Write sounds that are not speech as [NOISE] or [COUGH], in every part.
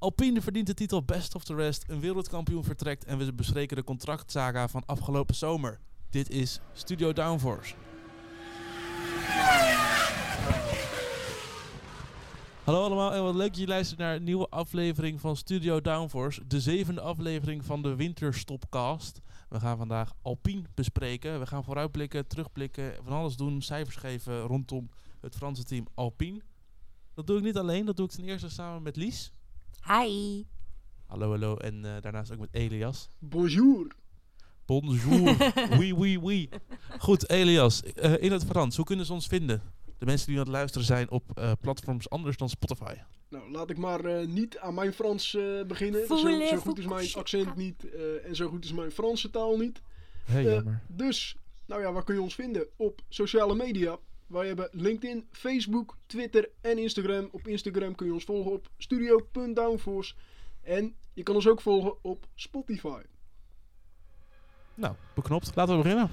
Alpine verdient de titel Best of the Rest, een wereldkampioen vertrekt en we bespreken de contractsaga van afgelopen zomer. Dit is Studio Downforce. Hallo allemaal en wat leuk dat je luistert naar een nieuwe aflevering van Studio Downforce. De zevende aflevering van de Winterstopcast. We gaan vandaag Alpine bespreken. We gaan vooruitblikken, terugblikken, van alles doen, cijfers geven rondom het Franse team Alpine. Dat doe ik niet alleen, dat doe ik ten eerste samen met Lies. Hi. Hallo, hallo. En eh, daarnaast ook met Elias. Bonjour. Bonjour. [LAUGHS] oui, oui, oui. Goed, Elias. eh, in het Frans, hoe kunnen ze ons vinden? De mensen die aan het luisteren zijn op eh, platforms anders dan Spotify. Nou, laat ik maar eh, niet aan mijn Frans eh, beginnen. Zo, zo goed is mijn accent niet eh, en zo goed is mijn Franse taal niet. Hé, jammer. Dus, nou ja, waar kun je ons vinden? Op sociale media. Wij hebben LinkedIn, Facebook, Twitter en Instagram. Op Instagram kun je ons volgen op studio.downforce. En je kan ons ook volgen op Spotify. Nou, beknopt. Laten we beginnen.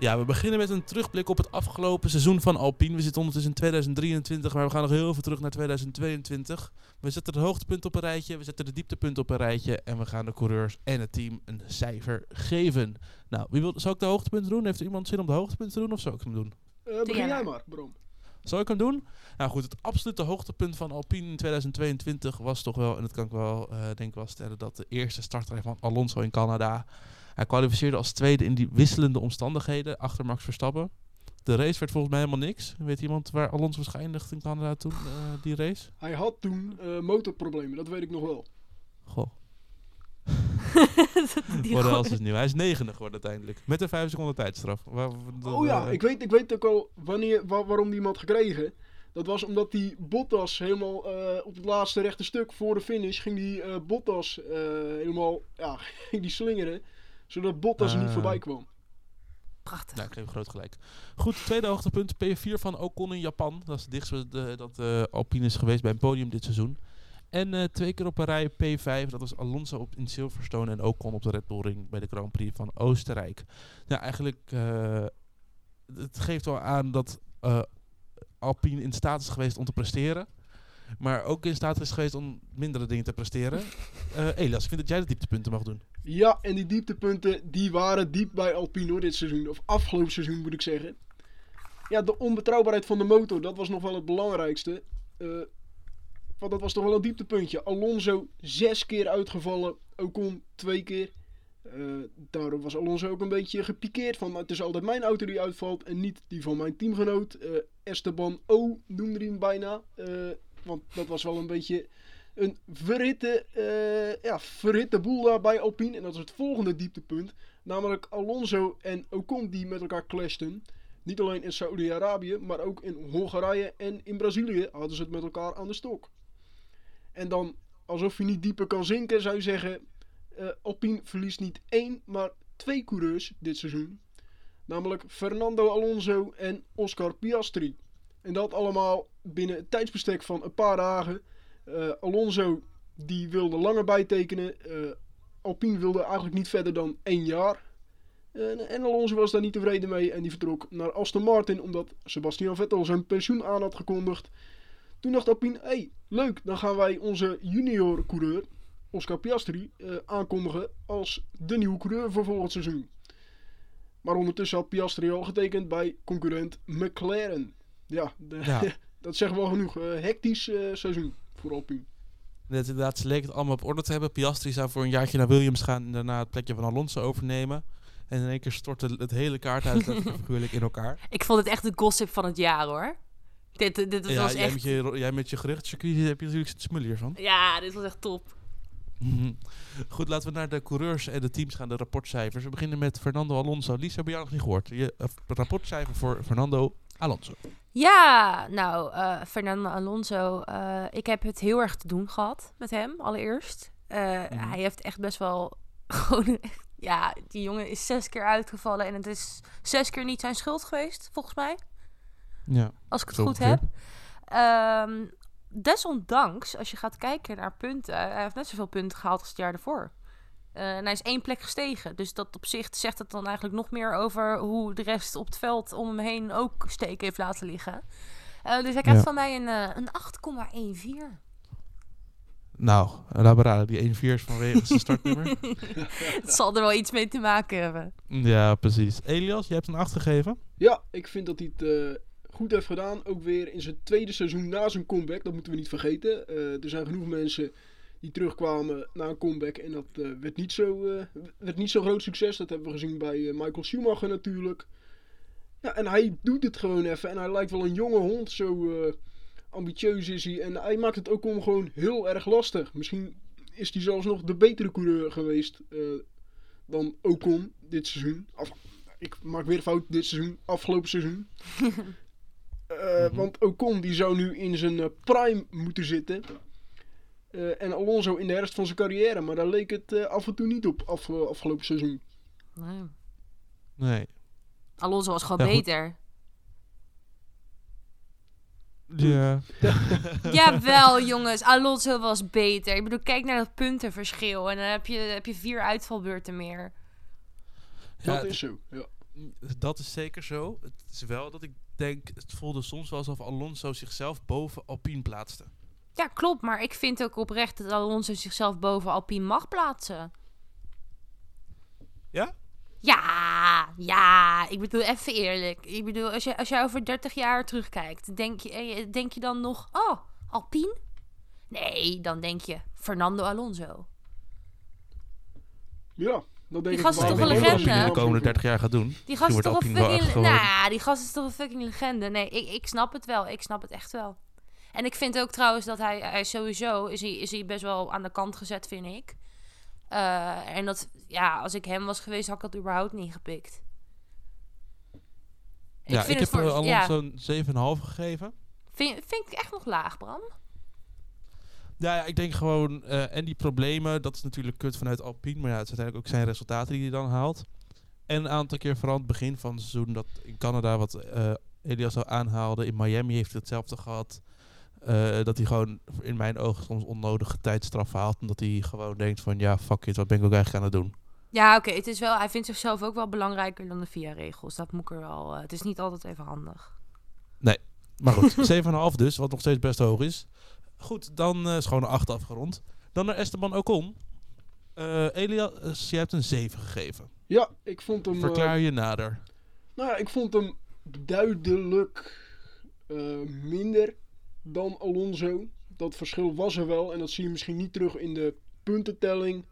Ja, we beginnen met een terugblik op het afgelopen seizoen van Alpine. We zitten ondertussen in 2023, maar we gaan nog heel veel terug naar 2022. We zetten de hoogtepunten op een rijtje, we zetten de dieptepunten op een rijtje en we gaan de coureurs en het team een cijfer geven. Nou, wie wil, zal ik de hoogtepunten doen? Heeft er iemand zin om de hoogtepunten te doen of zal ik hem doen? Eh, begin jij maar. Bram. Zal ik hem doen? Nou goed, het absolute hoogtepunt van Alpine in 2022 was toch wel, en dat kan ik wel eh, denk ik wel stellen, dat de eerste startrij van Alonso in Canada. Hij kwalificeerde als tweede in die wisselende omstandigheden achter Max Verstappen. De race werd volgens mij helemaal niks. Weet iemand waar Alonso was geëindigd in Canada toen, eh, die race? Hij had toen eh, motorproblemen, dat weet ik nog wel. Goh, [LAUGHS] wat else is nieuw? Hij is negende geworden uiteindelijk. Met een 5 seconden tijdstraf. Waar, Oh ja, eh, ik weet, ik weet ook al wanneer, wa- waarom die hem had gekregen. Dat was omdat die Bottas helemaal eh, op het laatste rechte stuk voor de finish ging die eh, Bottas eh, helemaal ja, [LAUGHS] ging die slingeren. Zodat Bottas er niet Ah. voorbij kwam. Prachtig. Nou, ik geef groot gelijk. Goed, tweede hoogtepunt. P4 van Ocon in Japan. Dat is het dichtst eh, dat eh, Alpine is geweest bij een podium dit seizoen. En eh, twee keer op een rij P5. Dat was Alonso op, in Silverstone en Ocon op de Red Bull Ring bij de Grand Prix van Oostenrijk. Nou, eigenlijk... eh, het geeft wel aan dat eh, Alpine in staat is geweest om te presteren. Maar ook in staat is geweest om mindere dingen te presteren. [LAUGHS] Eh Elias, ik vind dat jij de dieptepunten mag doen. Ja, en die dieptepunten die waren diep bij Alpine hoor, dit seizoen. Of afgelopen seizoen moet ik zeggen. Ja, de onbetrouwbaarheid van de motor, dat was nog wel het belangrijkste. Eh, want dat was toch wel een dieptepuntje. Alonso zes keer uitgevallen, Ocon twee keer. Eh, daardoor was Alonso ook een beetje gepikeerd van "Maar het is altijd mijn auto die uitvalt en niet die van mijn teamgenoot. Esteban O noemde hij hem bijna. Want dat was wel een beetje een verhitte, eh, ja, verhitte boel daar bij Alpine. En dat is het volgende dieptepunt. Namelijk Alonso en Ocon die met elkaar clashten. Niet alleen in Saoedi-Arabië, maar ook in Hongarije en in Brazilië hadden ze het met elkaar aan de stok. En dan, alsof je niet dieper kan zinken, zou je zeggen... eh, Alpine verliest niet één, maar twee coureurs dit seizoen. Namelijk Fernando Alonso en Oscar Piastri. En dat allemaal binnen het tijdsbestek van een paar dagen. Eh, Alonso die wilde langer bijtekenen. Eh, Alpine wilde eigenlijk niet verder dan één jaar. En, en Alonso was daar niet tevreden mee en die vertrok naar Aston Martin omdat Sebastian Vettel zijn pensioen aan had gekondigd. Toen dacht Alpine, hé, hey, leuk, dan gaan wij onze junior coureur, Oscar Piastri, eh, aankondigen als de nieuwe coureur voor volgend seizoen. Maar ondertussen had Piastri al getekend bij concurrent McLaren. Ja, de- Ja. [LAUGHS] dat zeggen we al genoeg. Eh, hectisch eh, seizoen voor Alpine. Net inderdaad, ze leken het allemaal op orde te hebben. Piastri zou voor een jaartje naar Williams gaan en daarna het plekje van Alonso overnemen. En in één keer stortte het hele kaarthuis [LAUGHS] figuurlijk in elkaar. Ik vond het echt de gossip van het jaar hoor. Dit, dit, dit ja, was jij, echt... met je, jij met je geruchtcircuit heb je natuurlijk zitten smullen hiervan. Ja, dit was echt top. [LAUGHS] Goed, laten we naar de coureurs en de teams gaan, de rapportcijfers. We beginnen met Fernando Alonso. Lies, heb je jou nog niet gehoord? Je eh, rapportcijfer voor Fernando Alonso. Ja, nou, eh, Fernando Alonso. eh, ik heb het heel erg te doen gehad met hem, allereerst. Eh, Hij heeft echt best wel [LAUGHS] gewoon... Ja, die jongen is zes keer uitgevallen en het is zes keer niet zijn schuld geweest, volgens mij. Ja. Als ik het goed heb. Ehm, desondanks, als je gaat kijken naar punten, hij heeft net zoveel punten gehaald als het jaar ervoor. Eh, en hij is één plek gestegen. Dus dat op zich zegt het dan eigenlijk nog meer over hoe de rest op het veld om hem heen ook steken heeft laten liggen. Eh, dus hij krijgt Ja. van mij een, eh, een 8,14. Nou, laat maar raden. Die 1-4 is vanwege zijn [LAUGHS] startnummer. Het zal er wel iets mee te maken hebben. ja, precies. Elias, je hebt een 8 gegeven. Ja, ik vind dat hij het eh, goed heeft gedaan. Ook weer in zijn tweede seizoen na zijn comeback. Dat moeten we niet vergeten. Eh, er zijn genoeg mensen die terugkwamen na een comeback. En dat eh, werd, niet zo, eh, werd niet zo groot succes. Dat hebben we gezien bij eh, Michael Schumacher natuurlijk. Ja, en hij doet het gewoon even. En hij lijkt wel een jonge hond. Zo ambitieus is hij. En hij maakt het ook om gewoon heel erg lastig. Misschien is hij zelfs nog de betere coureur geweest dan Ocon dit seizoen. Of, ik maak weer een fout dit seizoen, afgelopen seizoen. [LAUGHS] Want Ocon die zou nu in zijn prime moeten zitten. Eh, en Alonso in de herfst van zijn carrière. Maar daar leek het eh, af en toe niet op af, eh, afgelopen seizoen. Nee. Nee. Alonso was gewoon Ja, goed. beter. Ja. [LAUGHS] Jawel, jongens. Alonso was beter. Ik bedoel, kijk naar dat puntenverschil. En dan heb je, heb je vier uitvalbeurten meer. Ja, dat is zo. Ja. Dat is zeker zo. Het is wel dat ik denk, het voelde soms wel alsof Alonso zichzelf boven Alpine plaatste. Ja, klopt. Maar ik vind ook oprecht dat Alonso zichzelf boven Alpine mag plaatsen. Ja? Ja, ja. Ik bedoel, even eerlijk. Ik bedoel, als je, als je over 30 jaar terugkijkt, denk je, eh, denk je dan nog, oh, Alpine? Nee, dan denk je Fernando Alonso. ja, dat denk Die ik gast is wel. toch een legende? De komende 30 jaar gaat doen. Die gast is toch een fucking... Nou, die gast is toch een fucking legende. Nee, ik, ik snap het wel. Ik snap het echt wel. En ik vind ook trouwens dat hij, hij sowieso is hij, is hij best wel aan de kant gezet, vind ik. Eh, en dat, ja, als ik hem was geweest, had ik dat überhaupt niet gepikt. ja, ik heb voor, eh, ja, een 7,5 gegeven. vind, vind ik echt nog laag, Bram. Ja, ja, ik denk gewoon, eh, en die problemen, dat is natuurlijk kut vanuit Alpine, maar ja, het is uiteindelijk ook zijn resultaten die hij dan haalt. En een aantal keer vooral het begin van het seizoen, dat in Canada, wat eh, Elias al aanhaalde, in Miami heeft hij hetzelfde gehad. Eh, dat hij gewoon in mijn ogen soms onnodige tijdstraf haalt, omdat hij gewoon denkt van, ja, fuck it, wat ben ik ook eigenlijk aan het doen. Ja, oké. het is wel, hij vindt zichzelf ook wel belangrijker dan de VIA-regels. Dat moet ik er wel... eh, het is niet altijd even handig. Maar goed, [LAUGHS] 7,5 dus, wat nog steeds best hoog is. Goed, dan eh, is gewoon een 8 afgerond. Dan naar Esteban Ocon. Eh Elias, jij hebt een 7 gegeven. Ja, ik vond hem... Verklaar je nader. Nou ja, ik vond hem duidelijk eh, minder dan Alonso. Dat verschil was er wel en dat zie je misschien niet terug in de puntentelling.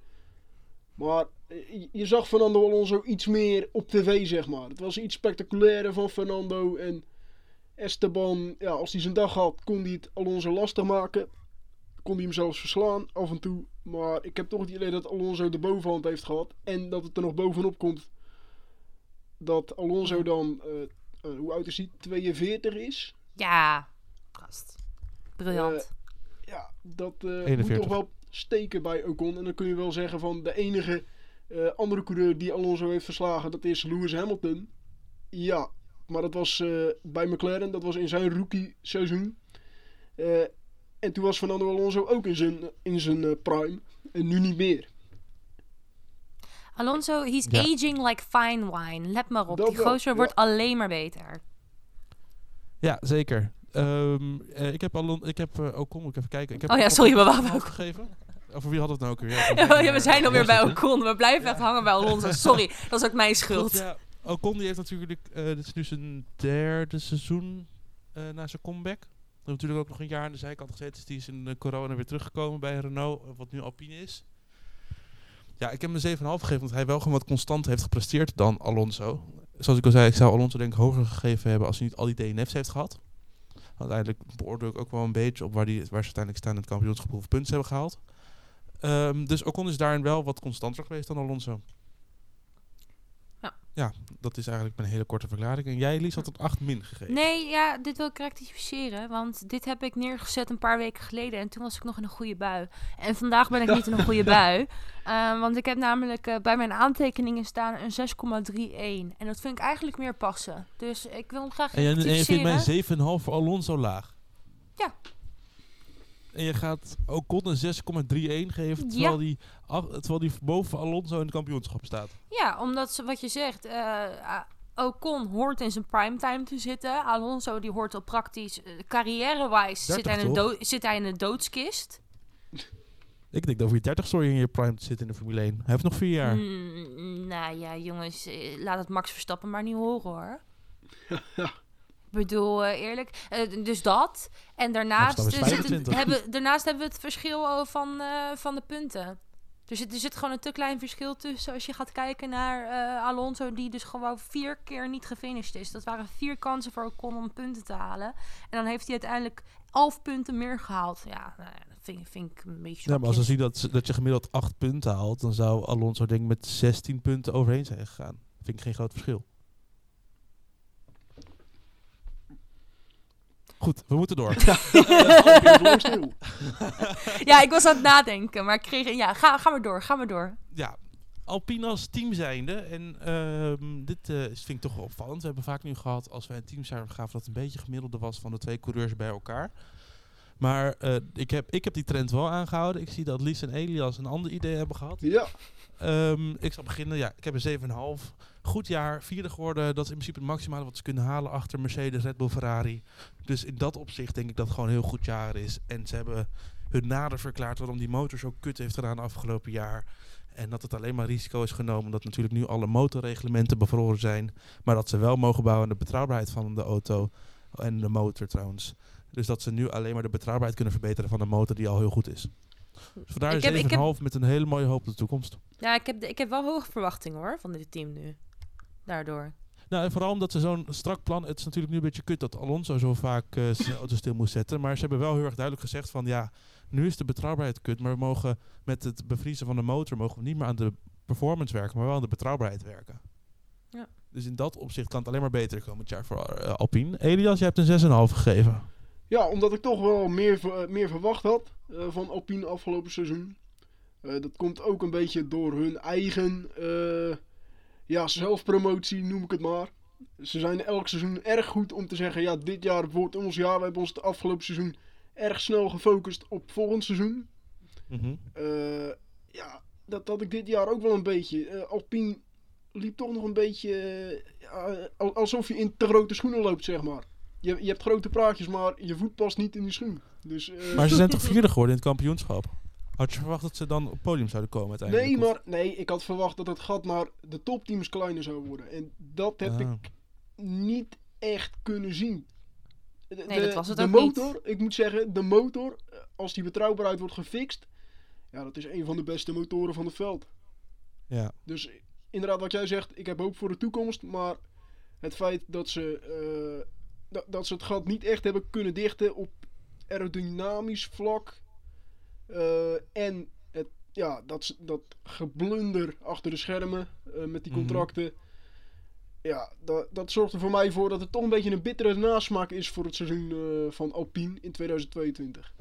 Maar eh, je- zag Fernando Alonso iets meer op tv, zeg maar. Het was iets spectaculairer van Fernando en Esteban. Ja, als hij zijn dag had, kon hij het Alonso lastig maken. Kon hij hem zelfs verslaan af en toe. Maar ik heb toch het idee dat Alonso de bovenhand heeft gehad. En dat het er nog bovenop komt dat Alonso dan, eh, eh, hoe oud is hij? 42 is. Ja, gast. Briljant. Ja, dat eh, moet 41. toch wel steken bij Ocon. En dan kun je wel zeggen van de enige eh, andere coureur die Alonso heeft verslagen, dat is Lewis Hamilton. Ja, maar dat was eh, bij McLaren, dat was in zijn rookie seizoen. Eh, en toen was Fernando Alonso ook in zijn, in zijn eh, prime. En nu niet meer. Alonso, he's Ja. aging like fine wine. Let maar op. Dat Die gozer ja. wordt alleen maar beter. Ja, zeker. Ehm, eh, ik heb Alon, ik heb uh, Ocon, ik even kijken. Ik heb Oh ja, sorry, we half ook. gegeven. Over wie had het nou ook weer? Ja, [LAUGHS] we zijn alweer bij Ocon. We blijven echt hangen bij Alonso. [LAUGHS] Sorry, dat is ook mijn schuld. Ja, Ocon die heeft natuurlijk, eh, dit is nu zijn derde seizoen eh, na zijn comeback. Hij heeft natuurlijk ook nog een jaar aan de zijkant gezeten. Dus die is in de corona weer teruggekomen bij Renault, eh, wat nu Alpine is. Ja, ik heb hem een 7,5 gegeven, want hij wel gewoon wat constant heeft gepresteerd dan Alonso. Zoals ik al zei, ik zou Alonso denk ik hoger gegeven hebben als hij niet al die DNF's heeft gehad. Uiteindelijk beoordeel ik ook wel een beetje op waar, die, waar ze uiteindelijk staan in het kampioenschap hoeveel punten ze hebben gehaald. Ehm, dus Ocon is daarin wel wat constanter geweest dan Alonso. Ja. Ja, dat is eigenlijk mijn hele korte verklaring. En jij, Lies, had een 8 min gegeven. Nee, ja, dit wil ik rectificeren. Want dit heb ik neergezet een paar weken geleden. En toen was ik nog in een goede bui. En vandaag ben ik niet in een goede [LAUGHS] bui. Eh, want ik heb namelijk eh, bij mijn aantekeningen staan een 6,31. En dat vind ik eigenlijk meer passen. Dus ik wil hem graag En je, en je vindt rectificeren. mijn 7,5 voor Alonso laag. Ja. En je gaat Ocon een 6,31 geven, Ja. terwijl, die, ach- terwijl die boven Alonso in het kampioenschap staat. Ja, omdat ze- wat je zegt, eh, ah, Ocon hoort in zijn primetime te zitten. Alonso die hoort al praktisch, uh, carrière-wise, zit, hij in een zit hij in een doodskist. Ik denk dat je 30 story in je prime zit in de Formule 1. Hij heeft nog vier jaar. Mm, nou ja, jongens, eh, laat het Max Verstappen maar niet horen hoor. [LAUGHS] Ik bedoel, uh, eerlijk. Uh, dus dat. En daarnaast, zit [LAUGHS] hebben, daarnaast hebben we het verschil van, uh, van de punten. Er zit, er zit gewoon een te klein verschil tussen als je gaat kijken naar uh, Alonso, die dus gewoon vier keer niet gefinished is. Dat waren vier kansen voor Ocon om punten te halen. En dan heeft hij uiteindelijk elf punten meer gehaald. Ja, nou, dat vind, vind ik een beetje Ja, maar als we zien dat, dat je gemiddeld acht punten haalt, dan zou Alonso denk ik met 16 punten overheen zijn gegaan. Vind ik geen groot verschil. Goed, we moeten door. [LAUGHS] ja, ik was aan het nadenken, maar ik kreeg... Ja, ga, ga maar door, ga maar door. Ja, Alpine als team zijnde. En uh, dit uh, vind ik toch wel opvallend. We hebben vaak nu gehad, als wij een teamcijfer gaven, dat het een beetje gemiddelde was van de twee coureurs bij elkaar. Maar uh, ik, heb, ik heb die trend wel aangehouden. Ik zie dat Lies en Elias een ander idee hebben gehad. Ja. Um, ik zal beginnen. Ja, ik heb een 7,5. Goed jaar, vierde geworden. Dat is in principe het maximale wat ze kunnen halen achter Mercedes, Red Bull, Ferrari. Dus in dat opzicht denk ik dat het gewoon een heel goed jaar is. En ze hebben hun nader verklaard waarom die motor zo kut heeft gedaan afgelopen jaar. En dat het alleen maar risico is genomen. Omdat natuurlijk nu alle motorreglementen bevroren zijn. Maar dat ze wel mogen bouwen aan de betrouwbaarheid van de auto. En de motor trouwens. Dus dat ze nu alleen maar de betrouwbaarheid kunnen verbeteren van een motor die al heel goed is. Dus vandaar 7,5 heb... met een hele mooie hoop op de toekomst. Ja, ik heb, ik heb wel hoge verwachtingen hoor van dit team nu. Daardoor. Nou, en vooral omdat ze zo'n strak plan... Het is natuurlijk nu een beetje kut dat Alonso zo vaak uh, zijn auto stil moest zetten. Maar ze hebben wel heel erg duidelijk gezegd van... Ja, nu is de betrouwbaarheid kut. Maar we mogen met het bevriezen van de motor... mogen we niet meer aan de performance werken... maar wel aan de betrouwbaarheid werken. Ja. Dus in dat opzicht kan het alleen maar beter komen het jaar voor uh, Alpine. Elias, je hebt een 6,5 gegeven. Ja, omdat ik toch wel meer, uh, meer verwacht had uh, van Alpine afgelopen seizoen. Uh, dat komt ook een beetje door hun eigen ja, zelfpromotie, noem ik het maar. Ze zijn elk seizoen erg goed om te zeggen: ja, dit jaar wordt ons jaar. We hebben ons het afgelopen seizoen erg snel gefocust op volgend seizoen. Mm -hmm. ja, dat had ik dit jaar ook wel een beetje. Alpine liep toch nog een beetje alsof je in te grote schoenen loopt, zeg maar je, je hebt grote praatjes, maar je voet past niet in die schoen. Dus. Maar ze zijn toch [LAUGHS] vierde geworden in het kampioenschap? Had je verwacht dat ze dan op het podium zouden komen uiteindelijk? Nee, maar nee, ik had verwacht dat het gat naar de topteams kleiner zou worden. En dat heb ah. ik niet echt kunnen zien. De, nee, dat was het de ook motor, niet. ik moet zeggen, de motor, als die betrouwbaarheid wordt gefixt, ja, dat is een van de beste motoren van het veld. Ja. Dus inderdaad, wat jij zegt, ik heb hoop voor de toekomst, maar het feit dat ze uh, dat, dat ze het gat niet echt hebben kunnen dichten op aerodynamisch vlak. Uh, en het, ja, dat, dat geblunder achter de schermen uh, met die contracten. Mm -hmm. Ja, dat, dat zorgt er voor mij voor dat het toch een beetje een bittere nasmaak is voor het seizoen uh, van Alpine in 2022.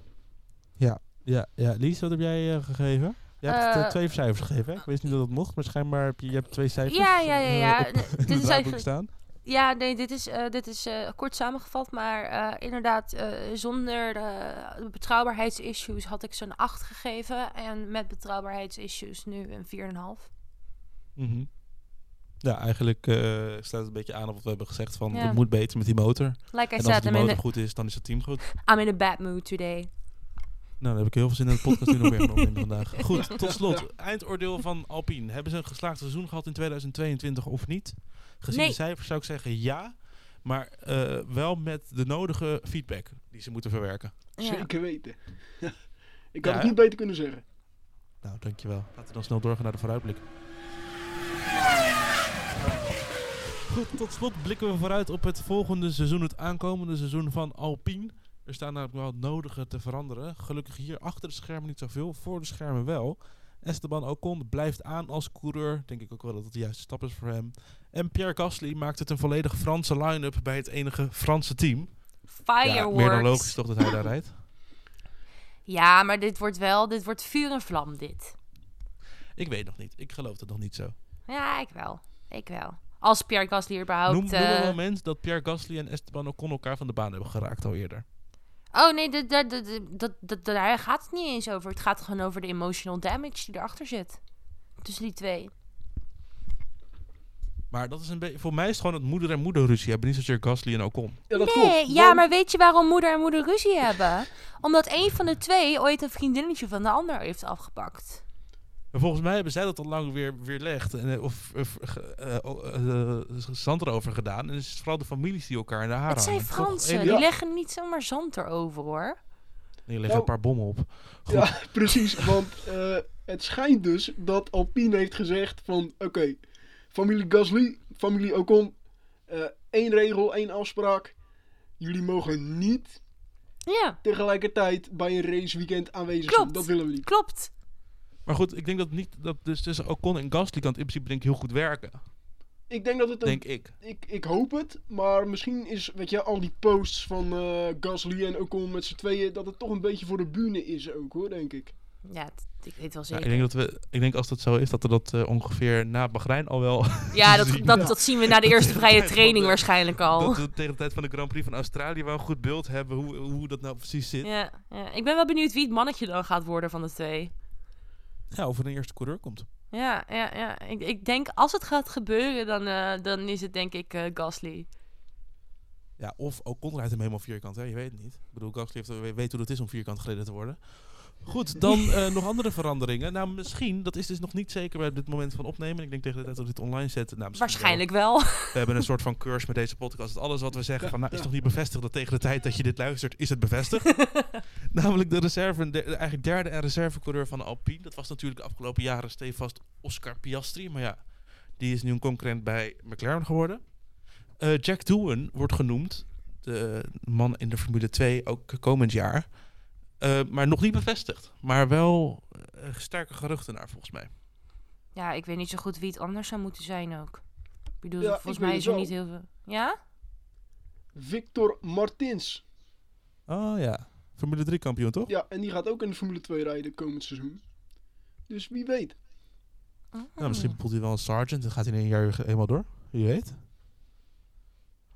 Ja, ja, ja. Lies, wat heb jij gegeven? Je hebt uh, twee cijfers gegeven, hè? Ik wist niet dat dat mocht, maar schijnbaar heb je, je hebt twee cijfers ja, ja, ja, ja. op, [LAUGHS] dit is eigenlijk staan. Ja, nee, dit is, uh, dit is uh, kort samengevat. Maar uh, inderdaad, zonder de betrouwbaarheidsissues had ik zo'n 8 gegeven. En met betrouwbaarheidsissues nu een 4,5. Mm -hmm. Ja, eigenlijk staat het een beetje aan op wat we hebben gezegd. Van, yeah. het moet beter met die motor. Like en als said, die motor goed is, dan is het team goed. I'm in a bad mood today. Nou, dan heb ik heel veel zin in de podcast nu nog weer genomen vandaag. [LAUGHS] Goed, tot slot. Eindoordeel van Alpine. Hebben ze een geslaagd seizoen gehad in 2022 of niet? Gezien nee. de cijfers zou ik zeggen ja. Maar uh, wel met de nodige feedback die ze moeten verwerken. Ja. Zeker weten. ik had ja, het niet beter kunnen zeggen. Nou, dankjewel. Laten we dan snel doorgaan naar de vooruitblik. Goed, tot slot blikken we vooruit op het volgende seizoen, het aankomende seizoen van Alpine. Er staan namelijk wel het nodige te veranderen. Gelukkig hier achter de schermen niet zoveel, voor de schermen wel. Esteban Ocon blijft aan als coureur. Denk ik ook wel dat het de juiste stap is voor hem. En Pierre Gasly maakt het een volledig Franse line-up bij het enige Franse team. Fireworks. Ja, meer dan logisch toch dat hij daar rijdt. [LAUGHS] Ja, maar dit wordt wel, dit wordt vuur en vlam dit. Ik weet nog niet. Ik geloof het nog niet zo. Ja, ik wel. Ik wel. Als Pierre Gasly überhaupt... Noem, noem een moment dat Pierre Gasly en Esteban Ocon elkaar van de baan hebben geraakt al eerder. Oh nee, dat, dat, dat, dat, daar gaat het niet eens over. Het gaat gewoon over de emotional damage die erachter zit. Tussen die twee. Maar dat is een beetje, voor mij is het gewoon dat moeder en moeder ruzie hebben. Niet zozeer Gasly en Ocon. Ja, dat nee, klopt. ja, want- maar weet je waarom moeder en moeder ruzie hebben? Omdat een van de twee ooit een vriendinnetje van de ander heeft afgepakt. Maar volgens mij hebben zij dat al lang weer weerlegd. En, eh, of eh, eh, zand erover gedaan. En het is vooral de families die elkaar in de haren Het zijn? Fransen, die Ja. leggen niet zomaar zand erover hoor. Die leggen Nou, een paar bommen op. Goed. Ja, [LAUGHS] precies. Want eh, het schijnt dus dat Alpine heeft gezegd van... Oké, familie Gasly, familie Ocon... eh één regel, één afspraak. Jullie mogen niet Ja, tegelijkertijd bij een raceweekend aanwezig Klopt. zijn. Dat willen we niet. klopt. Maar goed, ik denk dat niet dat dus tussen Ocon en Gasly kan het in principe denk ik heel goed werken. Ik denk dat het een Denk ik. ik, ik hoop het, maar misschien is, weet je, al die posts van eh, Gasly en Ocon met z'n tweeën, dat het toch een beetje voor de bühne is ook hoor, denk ik. Ja, ik weet wel Ja, zeker. ik, denk dat we, ik denk als dat zo is, dat we dat eh, ongeveer na Bahrein al wel... Ja, [LAUGHS] dat, zien. dat, dat zien we na de eerste vrije [LAUGHS] training de- waarschijnlijk al. dat we tegen de tijd van de Grand Prix van Australië wel een goed beeld hebben hoe, hoe dat nou precies zit. Ja, ja, ik ben wel benieuwd wie het mannetje dan gaat worden van de twee. Of er een eerste coureur komt. Ja, ja, ja. Ik, ik denk als het gaat gebeuren, dan, eh, dan is het denk ik eh, Gasly. Ja, of Ocon rijdt hem helemaal vierkant, hè? je weet het niet. Ik bedoel, Gasly heeft, weet hoe het is om vierkant gereden te worden. Goed, dan eh, nog andere veranderingen. Nou, misschien, dat is dus nog niet zeker bij dit moment van opnemen. Ik denk tegen de tijd dat we dit online zetten. Nou, wel. Waarschijnlijk wel. We hebben een soort van curse met deze podcast. Dat alles wat we zeggen, van, nou, is nog niet bevestigd. Dat tegen de tijd dat je dit luistert, is het bevestigd. [LAUGHS] Namelijk de reserve, de, eigenlijk derde en reservecoureur van Alpine. Dat was natuurlijk de afgelopen jaren stevast Oscar Piastri. Maar ja, die is nu een concurrent bij McLaren geworden. Eh, Jack Doohan wordt genoemd. De man in de Formule 2, ook komend jaar. Eh, maar nog niet bevestigd. Maar wel eh, sterke geruchten naar, volgens mij. Ja, ik weet niet zo goed wie het anders zou moeten zijn ook. Ik bedoel, Ja, volgens ik mij is er wel. niet heel veel... Ja? Victor Martins. Oh ja, Formule 3 kampioen toch? Ja, en die gaat ook in de Formule 2 rijden komend seizoen. Dus wie weet. Nou, misschien voelt hij wel een sergeant en gaat hij in een jaar helemaal door. Wie weet.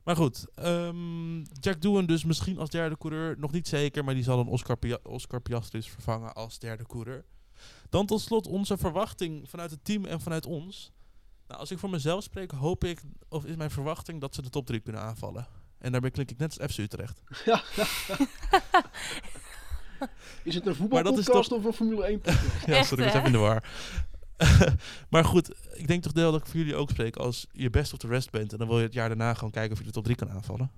Maar goed, ehm, Jack Doohan dus misschien als derde coureur. Nog niet zeker, maar die zal een Oscar, Pia Oscar Piastri vervangen als derde coureur. Dan tot slot onze verwachting vanuit het team en vanuit ons. Nou, als ik voor mezelf spreek, hoop ik, of is mijn verwachting dat ze de top 3 kunnen aanvallen. En daarbij klink ik net als FC Utrecht. [LAUGHS] [LAUGHS] Is het een voetbalpodcast toch- of een Formule 1 [LAUGHS] podcast? Ja, sorry, ik was even in de war. [LAUGHS] maar goed, ik denk toch deel dat ik voor jullie ook spreek als je best of de rest bent. En dan wil je het jaar daarna gewoon kijken of je de top 3 kan aanvallen.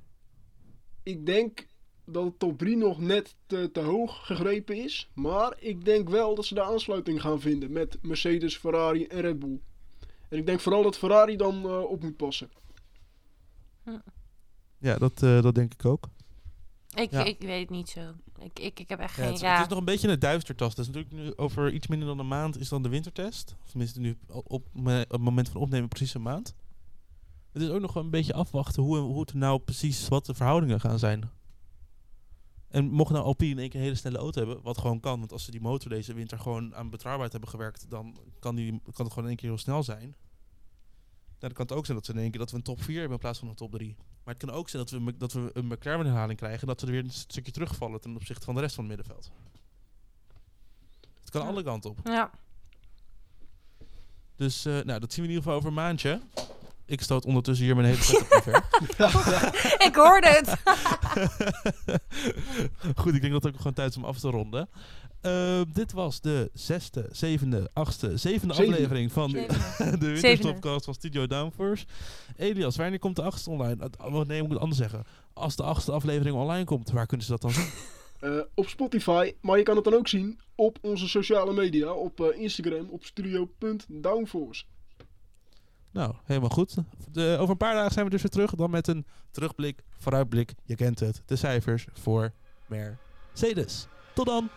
ik denk dat de top 3 nog net te, te hoog gegrepen is. Maar ik denk wel dat ze de aansluiting gaan vinden met Mercedes, Ferrari en Red Bull. En ik denk vooral dat Ferrari dan eh, op moet passen. Ja, dat, eh, dat denk ik ook. Ik, Ja. ik weet het niet zo. Ik, ik, ik heb echt Ja, geen... het, Ja, het is nog een beetje een duistertast. Dus natuurlijk nu over iets minder dan een maand is dan de wintertest. Of tenminste nu op, op, op het moment van opnemen precies een maand. Het is ook nog een beetje afwachten hoe, hoe het nou precies, wat de verhoudingen gaan zijn. En mocht nou Alpine in één keer een hele snelle auto hebben, wat gewoon kan. Want als ze die motor deze winter gewoon aan betrouwbaarheid hebben gewerkt, dan kan, die, kan het gewoon in één keer heel snel zijn. Ja, dan kan het ook zijn dat ze keer dat we een top 4 hebben in plaats van een top 3. Maar het kan ook zijn dat we, dat we een McLaren herhaling krijgen. En dat ze er weer een stukje terugvallen ten opzichte van de rest van het middenveld. Het kan Ja. alle kanten op. ja. Dus eh, nou, dat zien we in ieder geval over een maandje. Ik stoot ondertussen hier mijn hele setup omver. [LAUGHS] ik hoorde het. [LAUGHS] Goed, ik denk dat het ook gewoon tijd is om af te ronden. Eh, dit was de zesde, zevende, achtste, zevende Zevende. aflevering van Zevende. [LAUGHS] de Winterstopcast van Studio Downforce. Elias, wanneer komt de achtste online? Uh, nee, ik moet het anders zeggen. Als de achtste aflevering online komt, waar kunnen ze dat dan zien? [LAUGHS] Eh, op Spotify, maar je kan het dan ook zien op onze sociale media. Op eh, Instagram, op studio.downforce. Nou, helemaal goed. De, over een paar dagen zijn we dus weer terug. Dan met een terugblik, vooruitblik. Je kent het. De cijfers voor Mercedes. Tot dan!